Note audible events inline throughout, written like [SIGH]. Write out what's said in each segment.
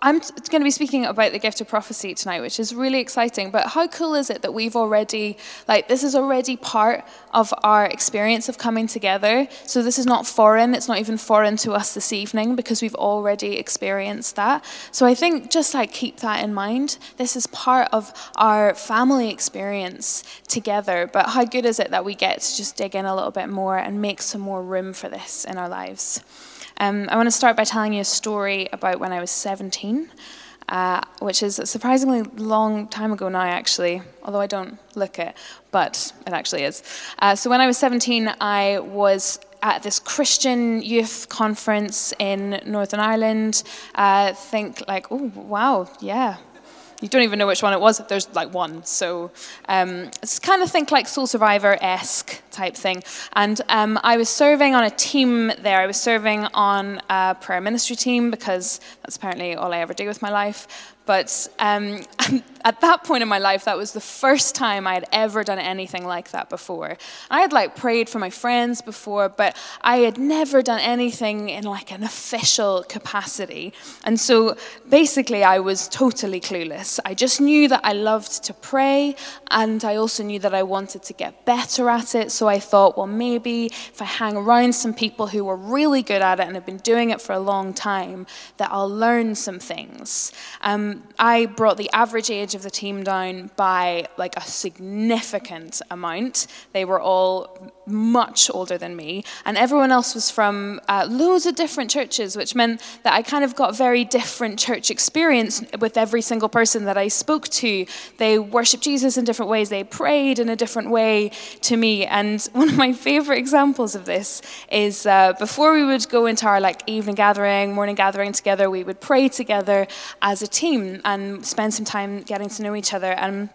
I'm going to be speaking about the gift of prophecy tonight, which is really exciting. But how cool is it that we've already, like, this is already part of our experience of coming together. So this is not foreign. It's not even foreign to us this evening because we've already experienced that. So I think just like keep that in mind. This is part of our family experience together. But how good is it that we get to just dig in a little bit more and make some more room for this in our lives? Um, I want to start by telling you a story about when I was 17, uh, which is a surprisingly long time ago now, actually, although I don't look it, but it actually is. Uh, so when I was 17, I was at this Christian youth conference in Northern Ireland. Uh, think like, oh, wow, yeah, you don't even know which one it was. There's like one. So um, it's kind of think like Soul Survivor esque type thing. And um, I was serving on a team there. I was serving on a prayer ministry team because that's apparently all I ever do with my life. But um, [LAUGHS] at that point in my life, that was the first time I had ever done anything like that before. I had like prayed for my friends before, but I had never done anything in like an official capacity. And so basically, I was totally clueless. I just knew that I loved to pray, and I also knew that I wanted to get better at it. So I thought, well, maybe if I hang around some people who were really good at it and have been doing it for a long time, that I'll learn some things. Um, I brought the average age of the team down by like a significant amount. They were all much older than me, and everyone else was from uh, loads of different churches, which meant that I kind of got very different church experience with every single person that I spoke to. They worshiped Jesus in different ways, they prayed in a different way to me. And [LAUGHS] one of my favorite examples of this is uh, before we would go into our like evening gathering, morning gathering together, we would pray together as a team and spend some time getting to know each other. And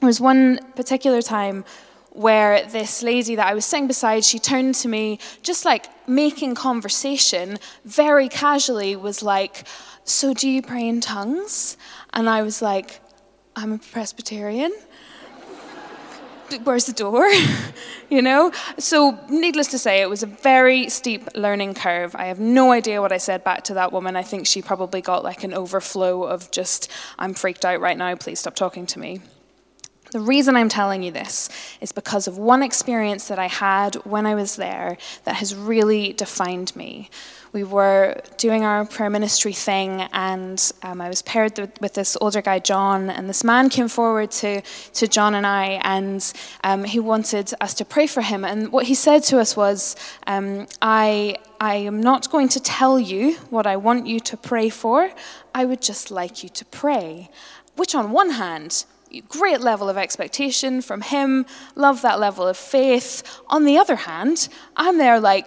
there was one particular time where this lady that I was sitting beside, she turned to me, just like making conversation, very casually, was like, So do you pray in tongues? And I was like, I'm a Presbyterian where's the door? [LAUGHS] you know? So, needless to say, it was a very steep learning curve. I have no idea what I said back to that woman. I think she probably got like an overflow of just, I'm freaked out right now, please stop talking to me. The reason I'm telling you this is because of one experience that I had when I was there that has really defined me we were doing our prayer ministry thing, and um, I was paired with this older guy, John, and this man came forward to, to John and I, and um, he wanted us to pray for him. And what he said to us was, um, I, I am not going to tell you what I want you to pray for, I would just like you to pray. Which, on one hand, great level of expectation from him, love that level of faith. On the other hand, I'm there like,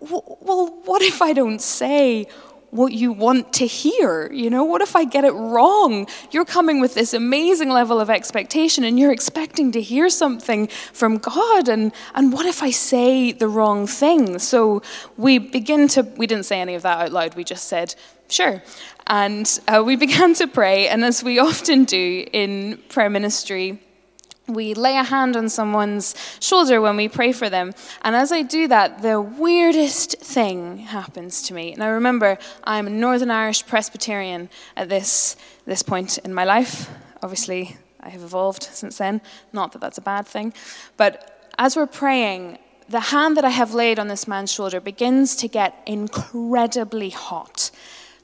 well, what if I don't say what you want to hear? You know, what if I get it wrong? You're coming with this amazing level of expectation and you're expecting to hear something from God. And, and what if I say the wrong thing? So we begin to, we didn't say any of that out loud, we just said, sure. And uh, we [LAUGHS] began to pray. And as we often do in prayer ministry, we lay a hand on someone's shoulder when we pray for them. And as I do that, the weirdest thing happens to me. Now, remember, I'm a Northern Irish Presbyterian at this, this point in my life. Obviously, I have evolved since then. Not that that's a bad thing. But as we're praying, the hand that I have laid on this man's shoulder begins to get incredibly hot.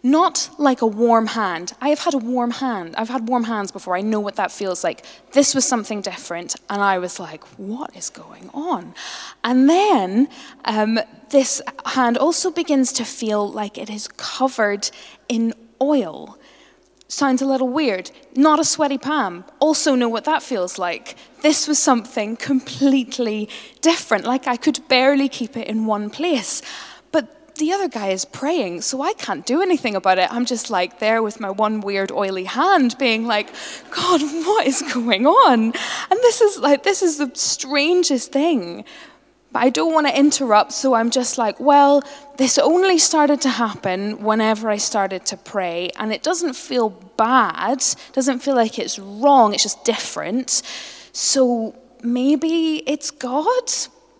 Not like a warm hand. I have had a warm hand. I've had warm hands before. I know what that feels like. This was something different. And I was like, what is going on? And then um, this hand also begins to feel like it is covered in oil. Sounds a little weird. Not a sweaty palm. Also, know what that feels like. This was something completely different. Like I could barely keep it in one place the other guy is praying, so I can't do anything about it. I'm just like there with my one weird oily hand, being like, God, what is going on? And this is like, this is the strangest thing. But I don't want to interrupt, so I'm just like, well, this only started to happen whenever I started to pray, and it doesn't feel bad, doesn't feel like it's wrong, it's just different. So maybe it's God,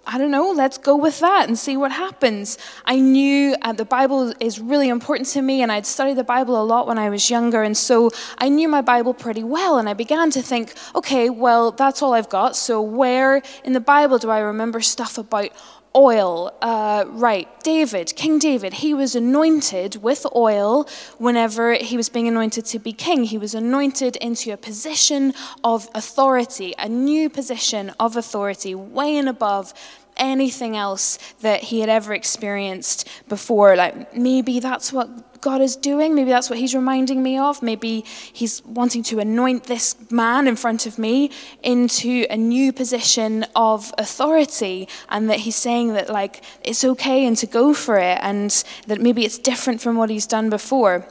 I don't know, let's go with that and see what happens. I knew uh, the Bible is really important to me, and I'd studied the Bible a lot when I was younger, and so I knew my Bible pretty well. And I began to think, okay, well, that's all I've got. So, where in the Bible do I remember stuff about oil. Uh, right, David, King David, he was anointed with oil whenever he was being anointed to be king. He was anointed into a position of authority, a new position of authority, way and above anything else that he had ever experienced before. Like maybe that's what God is doing. Maybe that's what he's reminding me of. Maybe he's wanting to anoint this man in front of me into a new position of authority. And that he's saying that, like, it's okay and to go for it. And that maybe it's different from what he's done before.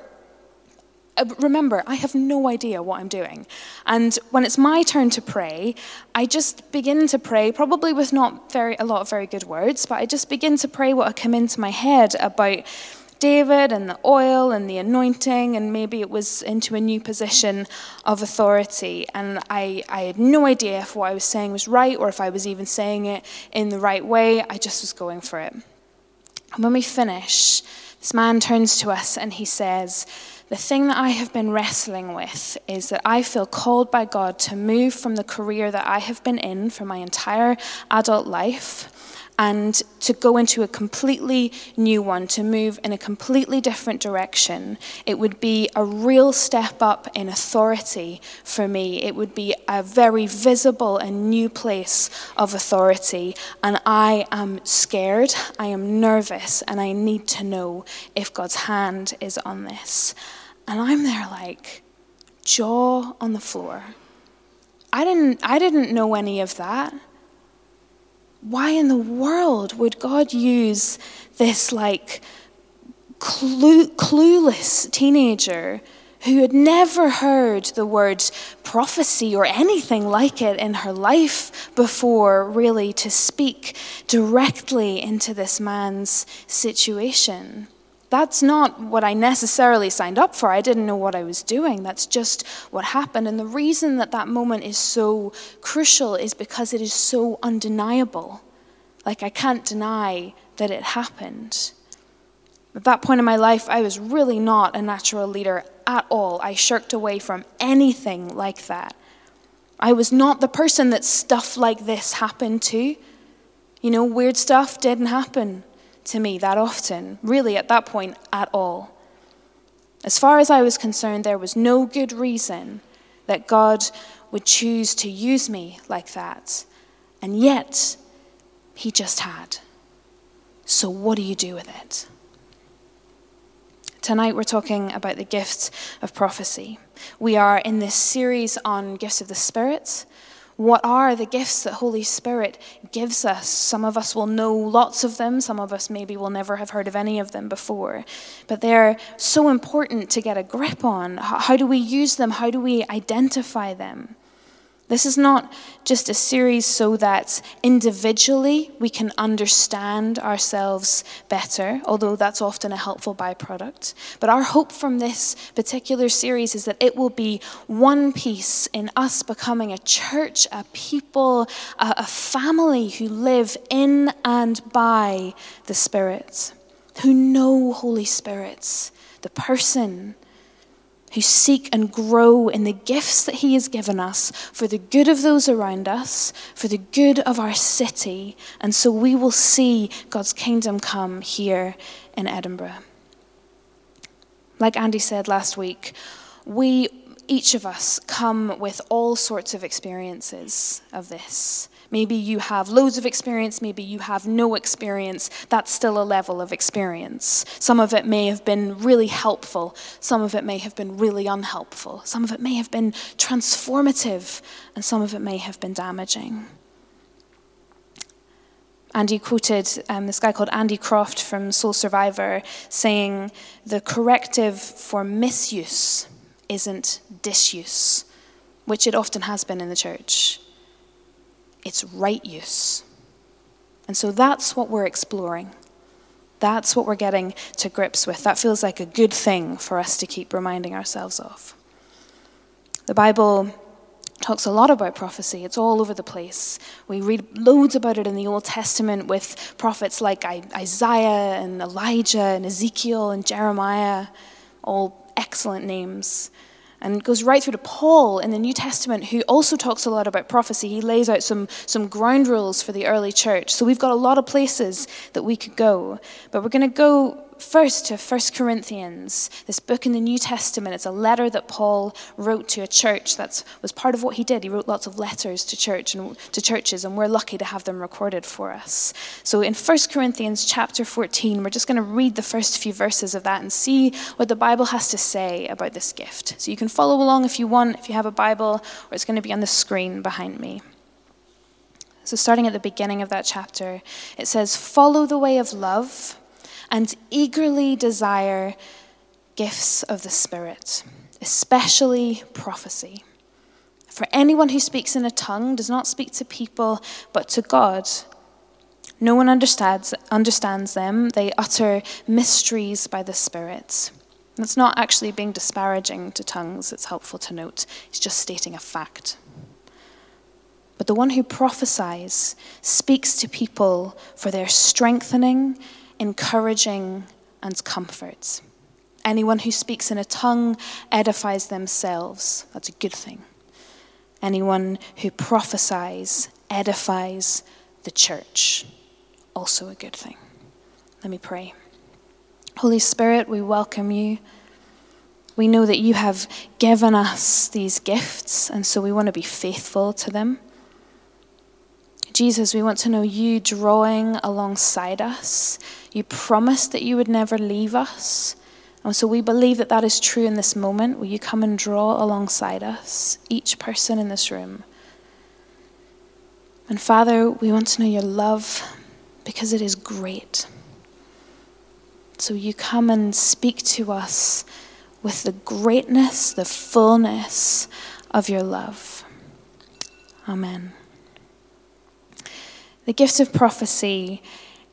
Uh, remember, I have no idea what I'm doing. And when it's my turn to pray, I just begin to pray, probably with not very, a lot of very good words, but I just begin to pray what come into my head about David and the oil and the anointing, and maybe it was into a new position of authority. And I, I had no idea if what I was saying was right or if I was even saying it in the right way. I just was going for it. And when we finish, this man turns to us and he says, the thing that I have been wrestling with is that I feel called by God to move from the career that I have been in for my entire adult life and to go into a completely new one, to move in a completely different direction. It would be a real step up in authority for me. It would be a very visible and new place of authority. And I am scared, I am nervous, and I need to know if God's hand is on this. And I'm there like, jaw on the floor. I didn't, I didn't know any of that why in the world would God use this like clue, clueless teenager who had never heard the word prophecy or anything like it in her life before, really, to speak directly into this man's situation? That's not what I necessarily signed up for. I didn't know what I was doing. That's just what happened. And the reason that that moment is so crucial is because it is so undeniable. Like, I can't deny that it happened. At that point in my life, I was really not a natural leader at all. I shirked away from anything like that. I was not the person that stuff like this happened to. You know, weird stuff didn't happen to me that often, really at that point at all. As far as I was concerned, there was no good reason that God would choose to use me like that. And yet, He just had. So, what do you do with it? Tonight, we're talking about the gifts of prophecy. We are in this series on gifts of the Spirit. What are the gifts that Holy Spirit gives us? Some of us will know lots of them, some of us maybe will never have heard of any of them before. But they're so important to get a grip on. How do we use them? How do we identify them? This is not just a series so that individually we can understand ourselves better, although that's often a helpful byproduct. But our hope from this particular series is that it will be one piece in us becoming a church, a people, a, a family who live in and by the Spirit, who know Holy Spirits, the person who seek and grow in the gifts that He has given us for the good of those around us, for the good of our city, and so we will see God's kingdom come here in Edinburgh. Like Andy said last week, we, each of us, come with all sorts of experiences of this. Maybe you have loads of experience, maybe you have no experience. That's still a level of experience. Some of it may have been really helpful, some of it may have been really unhelpful, some of it may have been transformative, and some of it may have been damaging. Andy quoted um, this guy called Andy Croft from Soul Survivor saying, The corrective for misuse isn't disuse, which it often has been in the church it's right use. And so that's what we're exploring. That's what we're getting to grips with. That feels like a good thing for us to keep reminding ourselves of. The Bible talks a lot about prophecy. It's all over the place. We read loads about it in the Old Testament with prophets like Isaiah and Elijah and Ezekiel and Jeremiah, all excellent names. And it goes right through to Paul in the New Testament, who also talks a lot about prophecy. He lays out some, some ground rules for the early church. So we've got a lot of places that we could go. But we're going to go first to 1 Corinthians, this book in the New Testament. It's a letter that Paul wrote to a church. That was part of what he did. He wrote lots of letters to church and to churches, and we're lucky to have them recorded for us. So in 1 Corinthians chapter 14, we're just going to read the first few verses of that and see what the Bible has to say about this gift. So you can follow along if you want, if you have a Bible, or it's going to be on the screen behind me. So, starting at the beginning of that chapter, it says, Follow the way of love and eagerly desire gifts of the Spirit, especially prophecy. For anyone who speaks in a tongue does not speak to people, but to God. No one understands, understands them. They utter mysteries by the Spirit. That's not actually being disparaging to tongues, it's helpful to note. It's just stating a fact. But the one who prophesies speaks to people for their strengthening encouraging, and comfort. Anyone who speaks in a tongue edifies themselves. That's a good thing. Anyone who prophesies edifies the church. Also a good thing. Let me pray. Holy Spirit, we welcome you. We know that you have given us these gifts, and so we want to be faithful to them. Jesus, we want to know you drawing alongside us. You promised that you would never leave us. And so we believe that that is true in this moment. Will you come and draw alongside us, each person in this room? And Father, we want to know your love because it is great. So you come and speak to us with the greatness, the fullness of your love. Amen. The gift of prophecy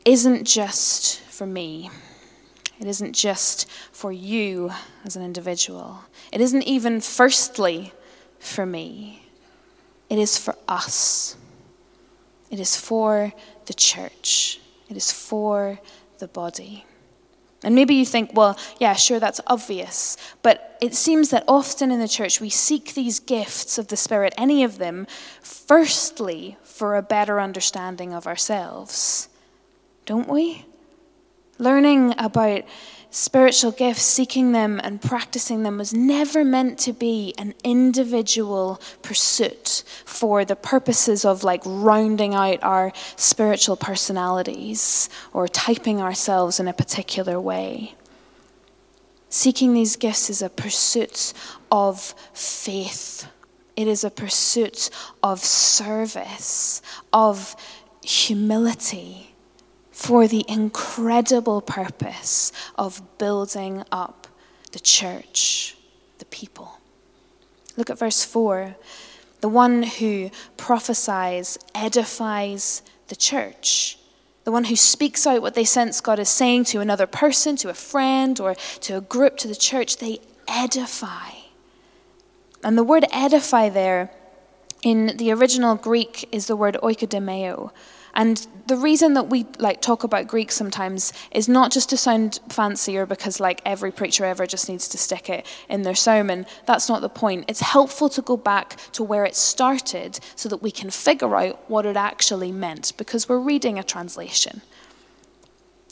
isn't just for me. It isn't just for you as an individual. It isn't even firstly for me. It is for us. It is for the church. It is for the body. And maybe you think, well, yeah, sure, that's obvious. But it seems that often in the church we seek these gifts of the Spirit, any of them, firstly for a better understanding of ourselves. Don't we? Learning about spiritual gifts, seeking them and practicing them was never meant to be an individual pursuit for the purposes of like rounding out our spiritual personalities or typing ourselves in a particular way. Seeking these gifts is a pursuit of faith. It is a pursuit of service, of humility for the incredible purpose of building up the church, the people. Look at verse 4. The one who prophesies edifies the church. The one who speaks out what they sense God is saying to another person, to a friend, or to a group, to the church, they edify. And the word edify there in the original Greek is the word oikodomeo, and the reason that we like talk about Greek sometimes is not just to sound fancy or because like every preacher ever just needs to stick it in their sermon. That's not the point. It's helpful to go back to where it started so that we can figure out what it actually meant because we're reading a translation.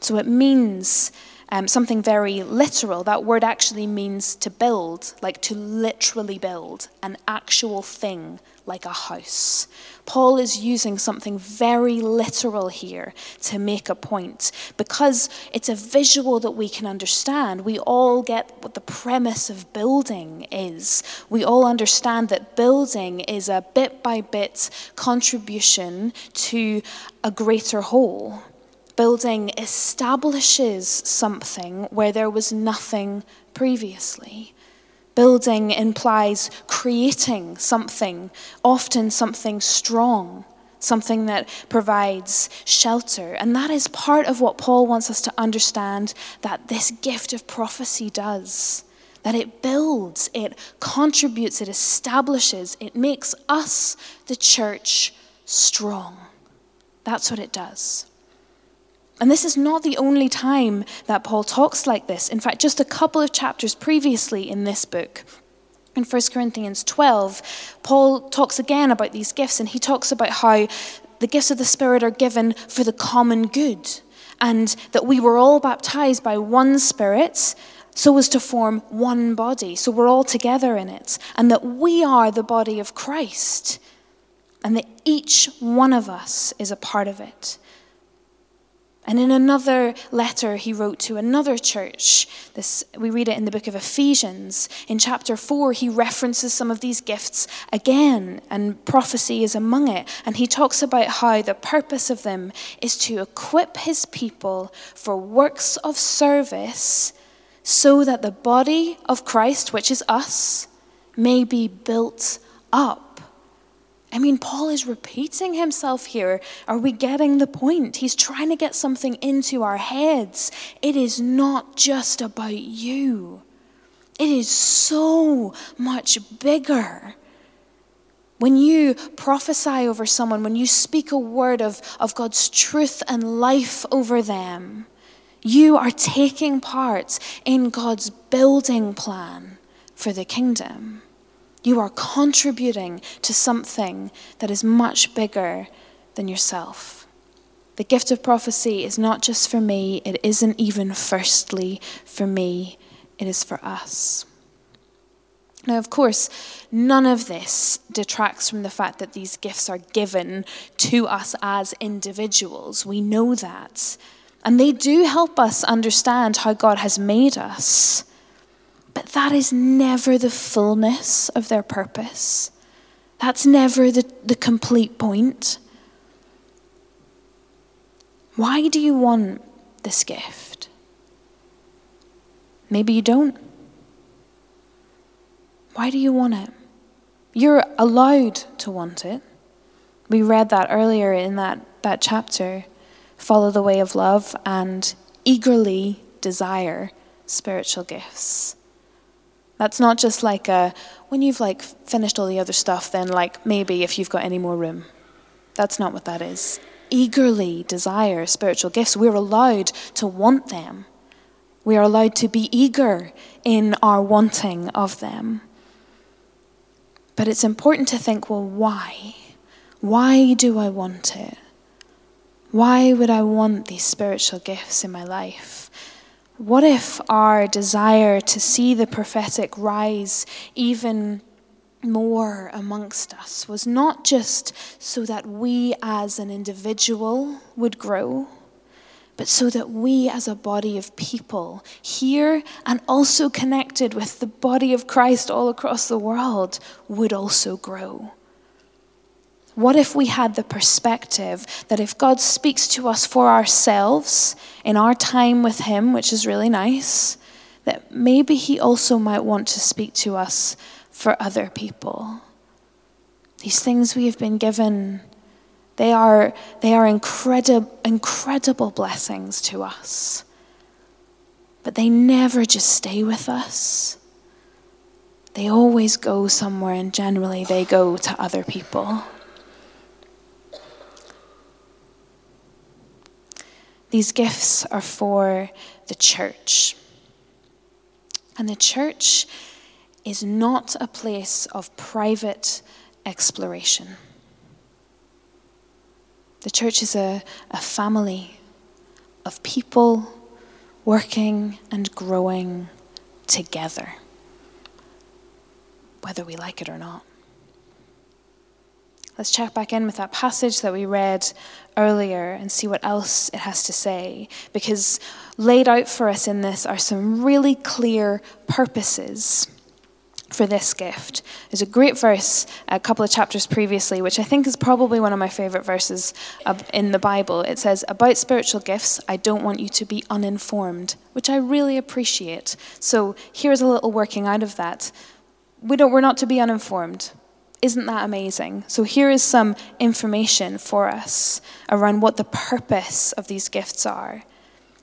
So it means um, something very literal. That word actually means to build, like to literally build an actual thing like a house. Paul is using something very literal here to make a point because it's a visual that we can understand. We all get what the premise of building is. We all understand that building is a bit by bit contribution to a greater whole. Building establishes something where there was nothing previously. Building implies creating something, often something strong, something that provides shelter. And that is part of what Paul wants us to understand that this gift of prophecy does. that it builds, it contributes, it establishes, it makes us, the church, strong. That's what it does. And this is not the only time that Paul talks like this. In fact, just a couple of chapters previously in this book, in 1 Corinthians 12, Paul talks again about these gifts, and he talks about how the gifts of the Spirit are given for the common good, and that we were all baptized by one Spirit so as to form one body. So we're all together in it, and that we are the body of Christ, and that each one of us is a part of it. And in another letter he wrote to another church, this, we read it in the book of Ephesians. In chapter 4, he references some of these gifts again, and prophecy is among it. And he talks about how the purpose of them is to equip his people for works of service so that the body of Christ, which is us, may be built up I mean, Paul is repeating himself here. Are we getting the point? He's trying to get something into our heads. It is not just about you, it is so much bigger. When you prophesy over someone, when you speak a word of, of God's truth and life over them, you are taking part in God's building plan for the kingdom. You are contributing to something that is much bigger than yourself. The gift of prophecy is not just for me, it isn't even firstly for me, it is for us. Now, of course, none of this detracts from the fact that these gifts are given to us as individuals. We know that. And they do help us understand how God has made us. But that is never the fullness of their purpose. That's never the, the complete point. Why do you want this gift? Maybe you don't. Why do you want it? You're allowed to want it. We read that earlier in that, that chapter. Follow the way of love and eagerly desire spiritual gifts. That's not just like a, when you've like finished all the other stuff, then like maybe if you've got any more room. That's not what that is. Eagerly desire spiritual gifts. We're allowed to want them. We are allowed to be eager in our wanting of them. But it's important to think well, why? Why do I want it? Why would I want these spiritual gifts in my life? What if our desire to see the prophetic rise even more amongst us was not just so that we as an individual would grow, but so that we as a body of people here and also connected with the body of Christ all across the world would also grow? What if we had the perspective that if God speaks to us for ourselves in our time with Him, which is really nice, that maybe He also might want to speak to us for other people? These things we have been given, they are, they are incredible, incredible blessings to us. But they never just stay with us. They always go somewhere, and generally they go to other people. These gifts are for the church. And the church is not a place of private exploration. The church is a, a family of people working and growing together, whether we like it or not. Let's check back in with that passage that we read earlier and see what else it has to say. Because laid out for us in this are some really clear purposes for this gift. There's a great verse a couple of chapters previously, which I think is probably one of my favorite verses in the Bible. It says, About spiritual gifts, I don't want you to be uninformed, which I really appreciate. So here's a little working out of that. We don't, we're not to be uninformed. Isn't that amazing? So, here is some information for us around what the purpose of these gifts are.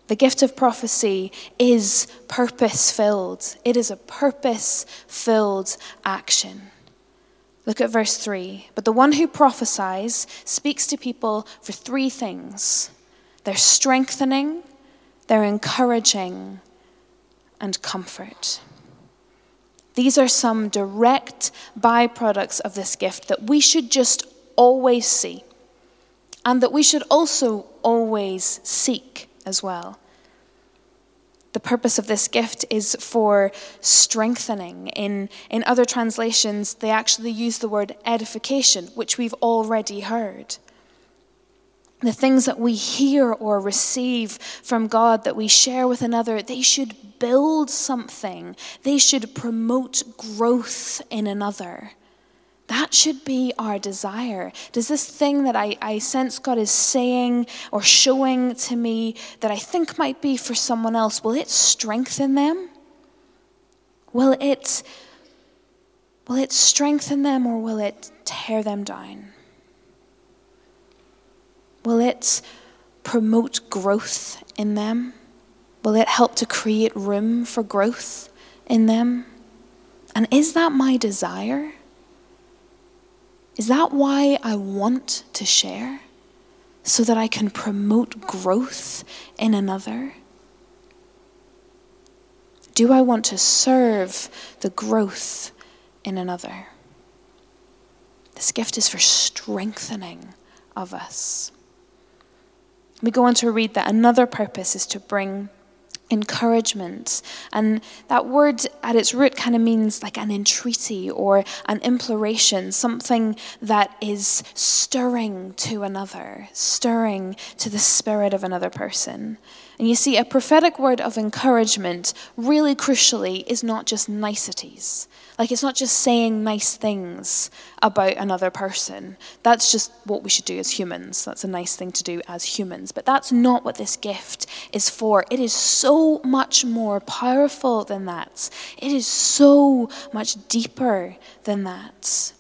The gift of prophecy is purpose filled, it is a purpose filled action. Look at verse 3. But the one who prophesies speaks to people for three things they're strengthening, they're encouraging, and comfort. These are some direct byproducts of this gift that we should just always see and that we should also always seek as well. The purpose of this gift is for strengthening. In, in other translations, they actually use the word edification, which we've already heard. The things that we hear or receive from God that we share with another, they should build something, they should promote growth in another. That should be our desire. Does this thing that I, I sense God is saying or showing to me that I think might be for someone else, will it strengthen them? Will it, will it strengthen them or will it tear them down? Will it promote growth in them? Will it help to create room for growth in them? And is that my desire? Is that why I want to share? So that I can promote growth in another? Do I want to serve the growth in another? This gift is for strengthening of us. We go on to read that another purpose is to bring encouragement. And that word at its root kind of means like an entreaty or an imploration, something that is stirring to another, stirring to the spirit of another person. And you see, a prophetic word of encouragement, really crucially, is not just niceties. Like, it's not just saying nice things about another person. That's just what we should do as humans. That's a nice thing to do as humans. But that's not what this gift is for. It is so much more powerful than that, it is so much deeper than that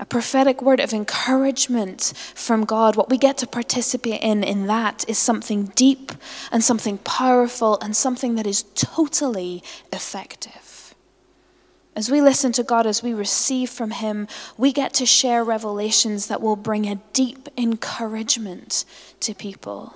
a prophetic word of encouragement from God, what we get to participate in in that is something deep and something powerful and something that is totally effective. As we listen to God, as we receive from Him, we get to share revelations that will bring a deep encouragement to people.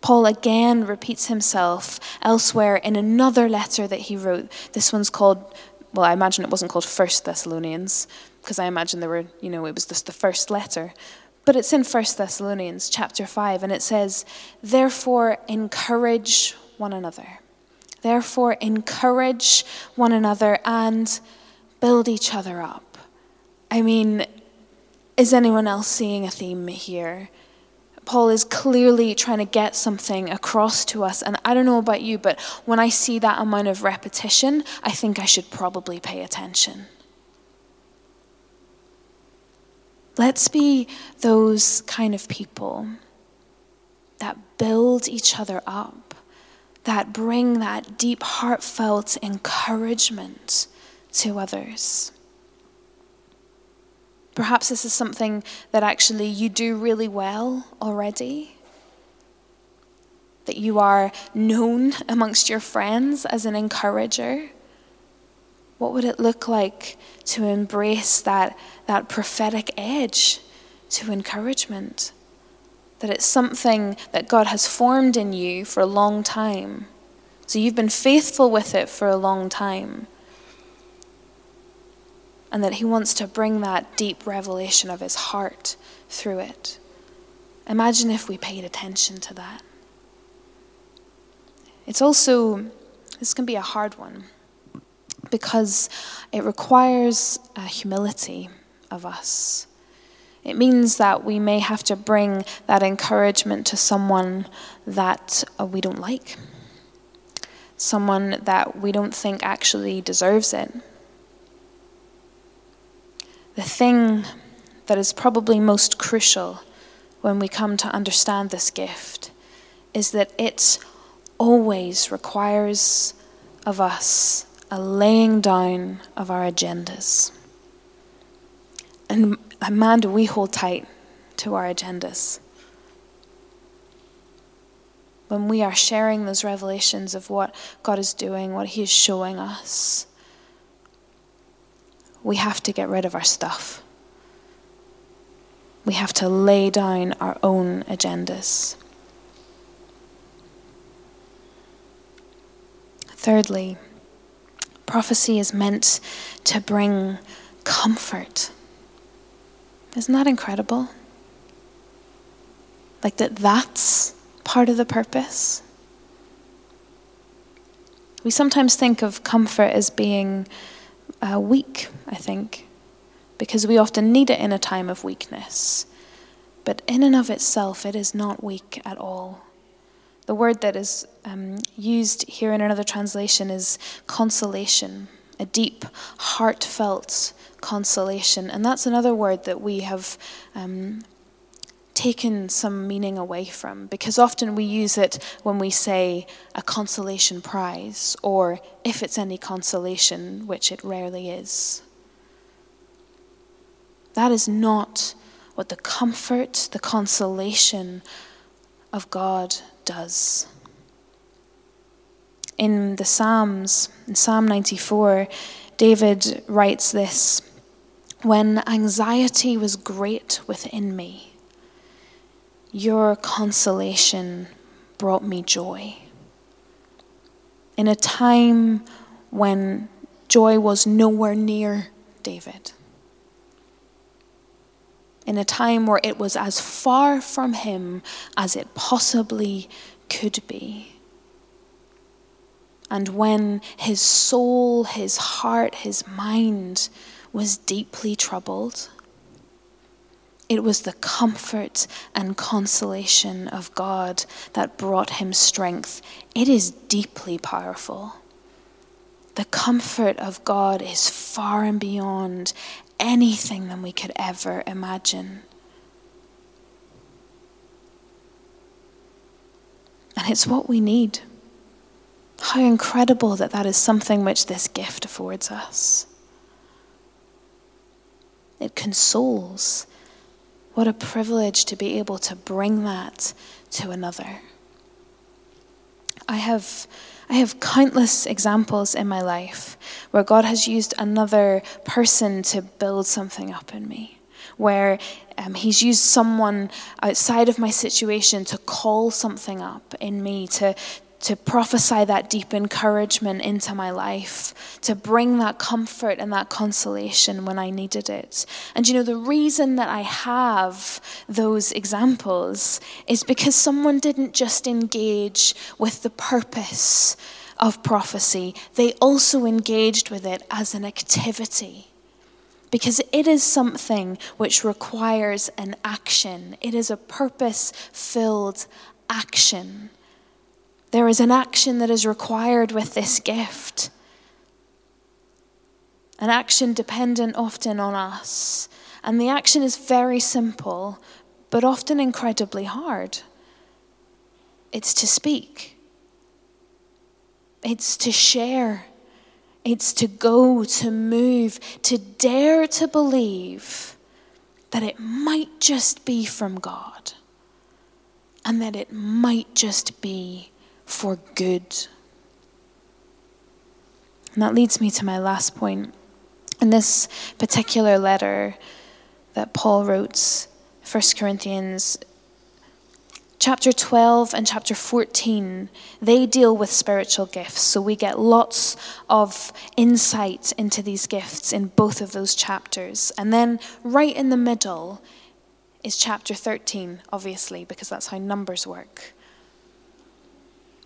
Paul again repeats himself elsewhere in another letter that he wrote. This one's called well, I imagine it wasn't called First Thessalonians, because I imagine there were, you know, it was just the first letter. But it's in First Thessalonians chapter 5, and it says, Therefore, encourage one another. Therefore, encourage one another and build each other up. I mean, is anyone else seeing a theme here? Paul is clearly trying to get something across to us. And I don't know about you, but when I see that amount of repetition, I think I should probably pay attention. Let's be those kind of people that build each other up, that bring that deep, heartfelt encouragement to others. Perhaps this is something that actually you do really well already. That you are known amongst your friends as an encourager. What would it look like to embrace that, that prophetic edge to encouragement? That it's something that God has formed in you for a long time. So you've been faithful with it for a long time and that He wants to bring that deep revelation of His heart through it. Imagine if we paid attention to that. It's also, this can be a hard one because it requires a humility of us. It means that we may have to bring that encouragement to someone that uh, we don't like, someone that we don't think actually deserves it the thing that is probably most crucial when we come to understand this gift is that it always requires of us a laying down of our agendas. And Amanda, we hold tight to our agendas. when we are sharing those revelations of what God is doing, what He is showing us, we have to get rid of our stuff. We have to lay down our own agendas. Thirdly, prophecy is meant to bring comfort. Isn't that incredible? Like that that's part of the purpose. We sometimes think of comfort as being uh, weak, I think, because we often need it in a time of weakness. But in and of itself, it is not weak at all. The word that is um, used here in another translation is consolation, a deep, heartfelt consolation. And that's another word that we have um, taken some meaning away from because often we use it when we say a consolation prize or if it's any consolation, which it rarely is. That is not what the comfort, the consolation of God does. In the Psalms, in Psalm 94, David writes this When anxiety was great within me, your consolation brought me joy. In a time when joy was nowhere near David. In a time where it was as far from him as it possibly could be. And when his soul, his heart, his mind was deeply troubled it was the comfort and consolation of God that brought him strength. It is deeply powerful. The comfort of God is far and beyond anything than we could ever imagine. And it's what we need. How incredible that that is something which this gift affords us. It consoles, what a privilege to be able to bring that to another. I have, I have countless examples in my life where God has used another person to build something up in me, where um, He's used someone outside of my situation to call something up in me, to, to prophesy that deep encouragement into my life, to bring that comfort and that consolation when I needed it. And you know, the reason that I have those examples is because someone didn't just engage with the purpose of prophecy, they also engaged with it as an activity. Because it is something which requires an action. It is a purpose filled action. There is an action that is required with this gift. An action dependent often on us. And the action is very simple, but often incredibly hard. It's to speak, it's to share, it's to go, to move, to dare to believe that it might just be from God and that it might just be for good. And that leads me to my last point. In this particular letter that Paul wrote, 1 Corinthians chapter 12 and chapter 14, they deal with spiritual gifts. So we get lots of insight into these gifts in both of those chapters. And then right in the middle is chapter 13, obviously, because that's how numbers work.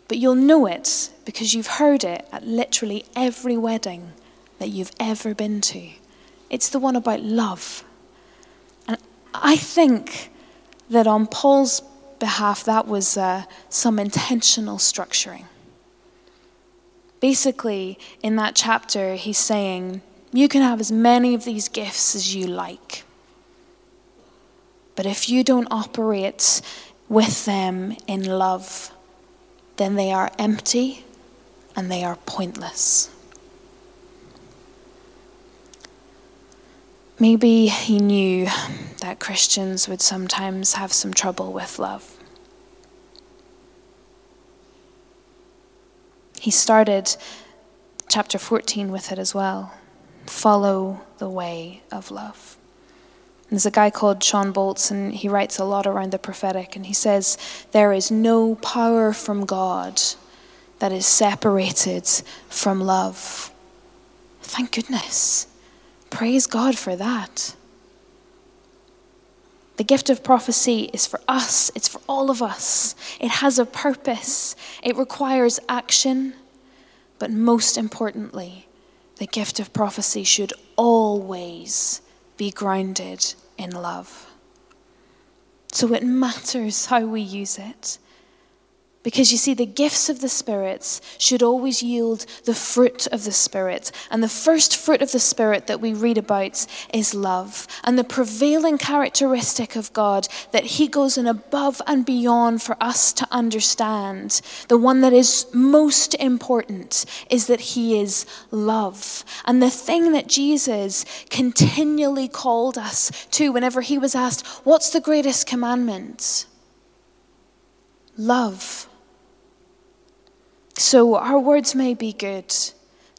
But you'll know it because you've heard it at literally every wedding that you've ever been to. It's the one about love. And I think that on Paul's behalf, that was uh, some intentional structuring. Basically, in that chapter, he's saying, You can have as many of these gifts as you like. But if you don't operate with them in love, then they are empty and they are pointless. Maybe he knew that Christians would sometimes have some trouble with love. He started chapter 14 with it as well. Follow the way of love. There's a guy called Shawn Bolz, and he writes a lot around the prophetic, and he says, There is no power from God that is separated from love. Thank goodness. Praise God for that. The gift of prophecy is for us, it's for all of us. It has a purpose, it requires action, but most importantly, the gift of prophecy should always be grounded in love. So it matters how we use it. Because you see, the gifts of the spirits should always yield the fruit of the Spirit. And the first fruit of the Spirit that we read about is love. And the prevailing characteristic of God that He goes in above and beyond for us to understand, the one that is most important, is that He is love. And the thing that Jesus continually called us to whenever He was asked, What's the greatest commandment? Love. So our words may be good.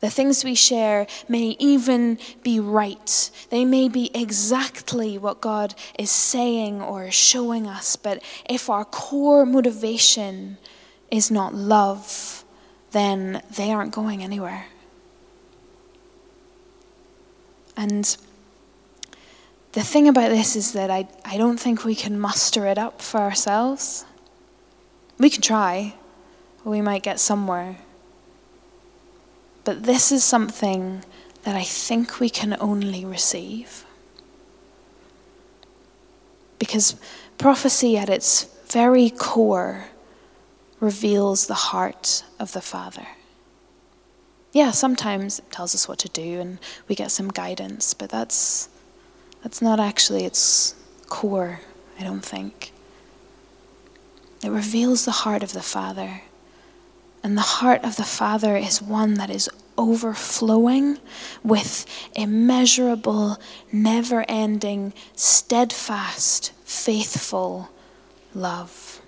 The things we share may even be right. They may be exactly what God is saying or showing us. But if our core motivation is not love, then they aren't going anywhere. And the thing about this is that I, I don't think we can muster it up for ourselves. We can try we might get somewhere. But this is something that I think we can only receive. Because prophecy at its very core reveals the heart of the Father. Yeah, sometimes it tells us what to do and we get some guidance, but that's, that's not actually its core, I don't think. It reveals the heart of the Father. And the heart of the Father is one that is overflowing with immeasurable, never ending, steadfast, faithful love.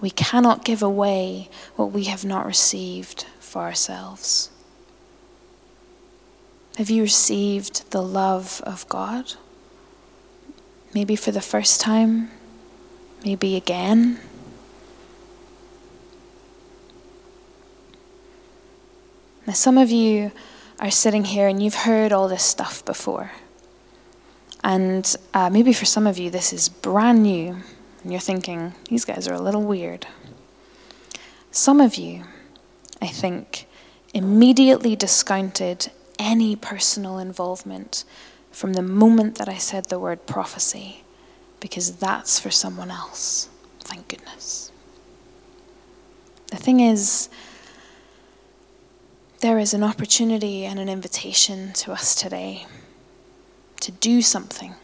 We cannot give away what we have not received for ourselves. Have you received the love of God? Maybe for the first time, maybe again. Now, some of you are sitting here and you've heard all this stuff before. And uh, maybe for some of you, this is brand new. And you're thinking, these guys are a little weird. Some of you, I think, immediately discounted any personal involvement from the moment that I said the word prophecy, because that's for someone else. Thank goodness. The thing is, there is an opportunity and an invitation to us today to do something.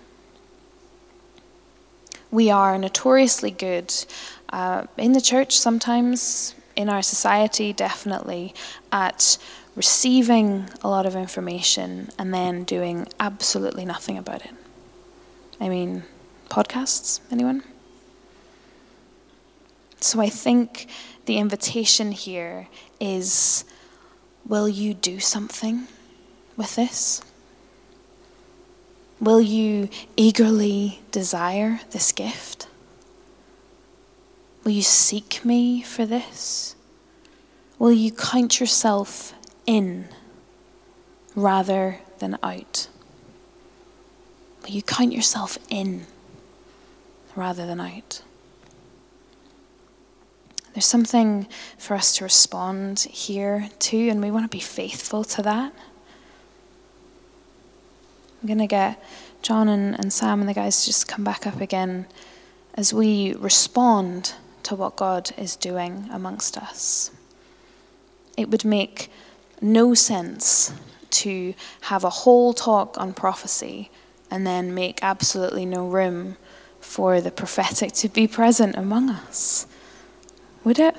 We are notoriously good uh, in the church, sometimes in our society, definitely, at receiving a lot of information and then doing absolutely nothing about it. I mean, podcasts, anyone? So I think the invitation here is Will you do something with this? Will you eagerly desire this gift? Will you seek me for this? Will you count yourself in rather than out? Will you count yourself in rather than out? There's something for us to respond here to, and we want to be faithful to that. I'm going to get John and, and Sam and the guys to just come back up again as we respond to what God is doing amongst us. It would make no sense to have a whole talk on prophecy and then make absolutely no room for the prophetic to be present among us. Would it?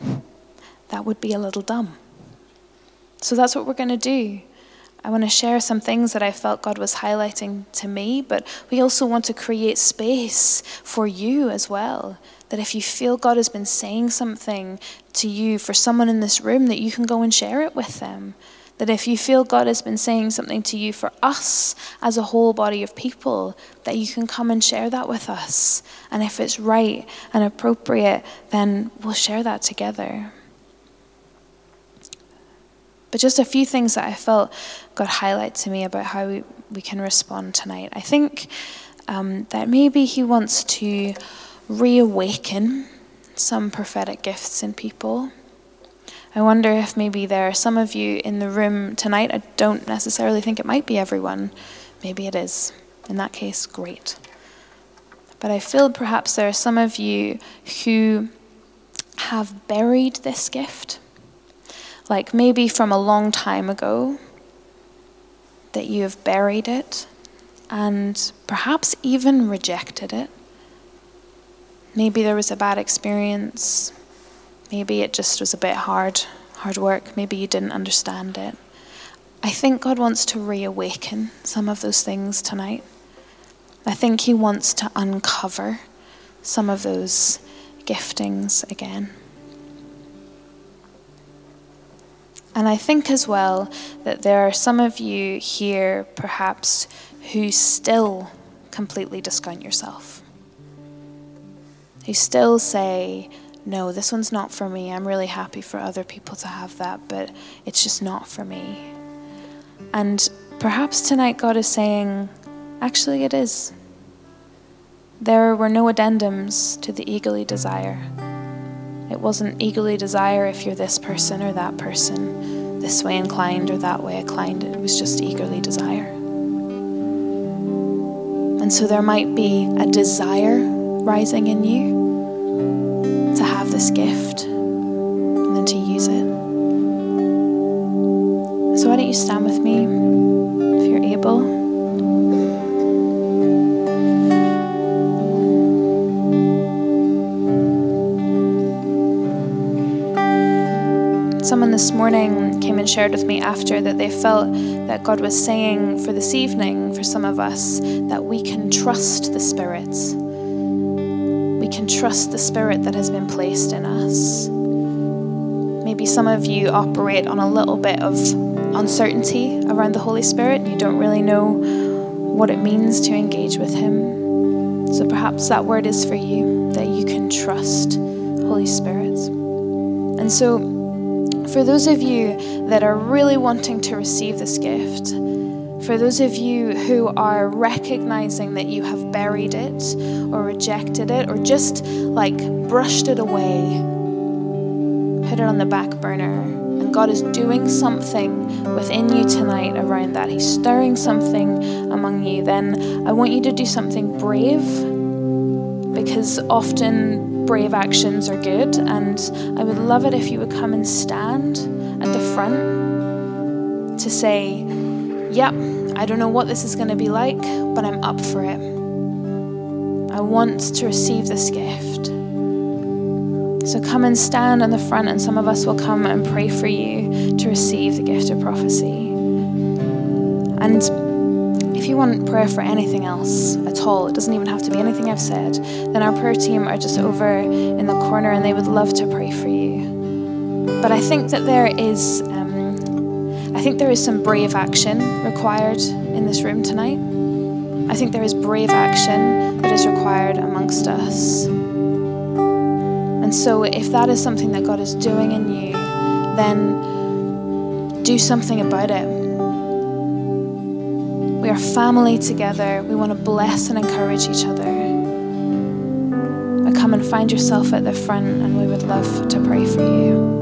That would be a little dumb. So that's what we're going to do. I want to share some things that I felt God was highlighting to me, but we also want to create space for you as well. That if you feel God has been saying something to you for someone in this room, that you can go and share it with them. That if you feel God has been saying something to you for us as a whole body of people, that you can come and share that with us. And if it's right and appropriate, then we'll share that together. But just a few things that I felt God highlight to me about how we, we can respond tonight. I think um, that maybe He wants to reawaken some prophetic gifts in people. I wonder if maybe there are some of you in the room tonight. I don't necessarily think it might be everyone. Maybe it is. In that case, great. But I feel perhaps there are some of you who have buried this gift like maybe from a long time ago, that you have buried it and perhaps even rejected it. Maybe there was a bad experience. Maybe it just was a bit hard, hard work. Maybe you didn't understand it. I think God wants to reawaken some of those things tonight. I think He wants to uncover some of those giftings again. And I think as well that there are some of you here, perhaps, who still completely discount yourself. Who still say, no, this one's not for me. I'm really happy for other people to have that, but it's just not for me. And perhaps tonight God is saying, actually, it is. There were no addendums to the eagerly desire. It wasn't eagerly desire if you're this person or that person, this way inclined or that way inclined. It was just eagerly desire. And so there might be a desire rising in you this gift and then to use it. So why don't you stand with me if you're able? Someone this morning came and shared with me after that they felt that God was saying for this evening, for some of us, that we can trust the Spirit. Can trust the Spirit that has been placed in us. Maybe some of you operate on a little bit of uncertainty around the Holy Spirit. You don't really know what it means to engage with Him. So perhaps that word is for you that you can trust Holy Spirit. And so, for those of you that are really wanting to receive this gift, for those of you who are recognizing that you have buried it or rejected it or just like brushed it away, put it on the back burner, and God is doing something within you tonight around that, He's stirring something among you, then I want you to do something brave because often brave actions are good, and I would love it if you would come and stand at the front to say, Yep, I don't know what this is going to be like, but I'm up for it. I want to receive this gift. So come and stand on the front, and some of us will come and pray for you to receive the gift of prophecy. And if you want prayer for anything else at all, it doesn't even have to be anything I've said, then our prayer team are just over in the corner and they would love to pray for you. But I think that there is, um, I think there is some brave action required in this room tonight. I think there is brave action that is required amongst us. And so, if that is something that God is doing in you, then do something about it we are family together. We want to bless and encourage each other. But come and find yourself at the front, and we would love to pray for you.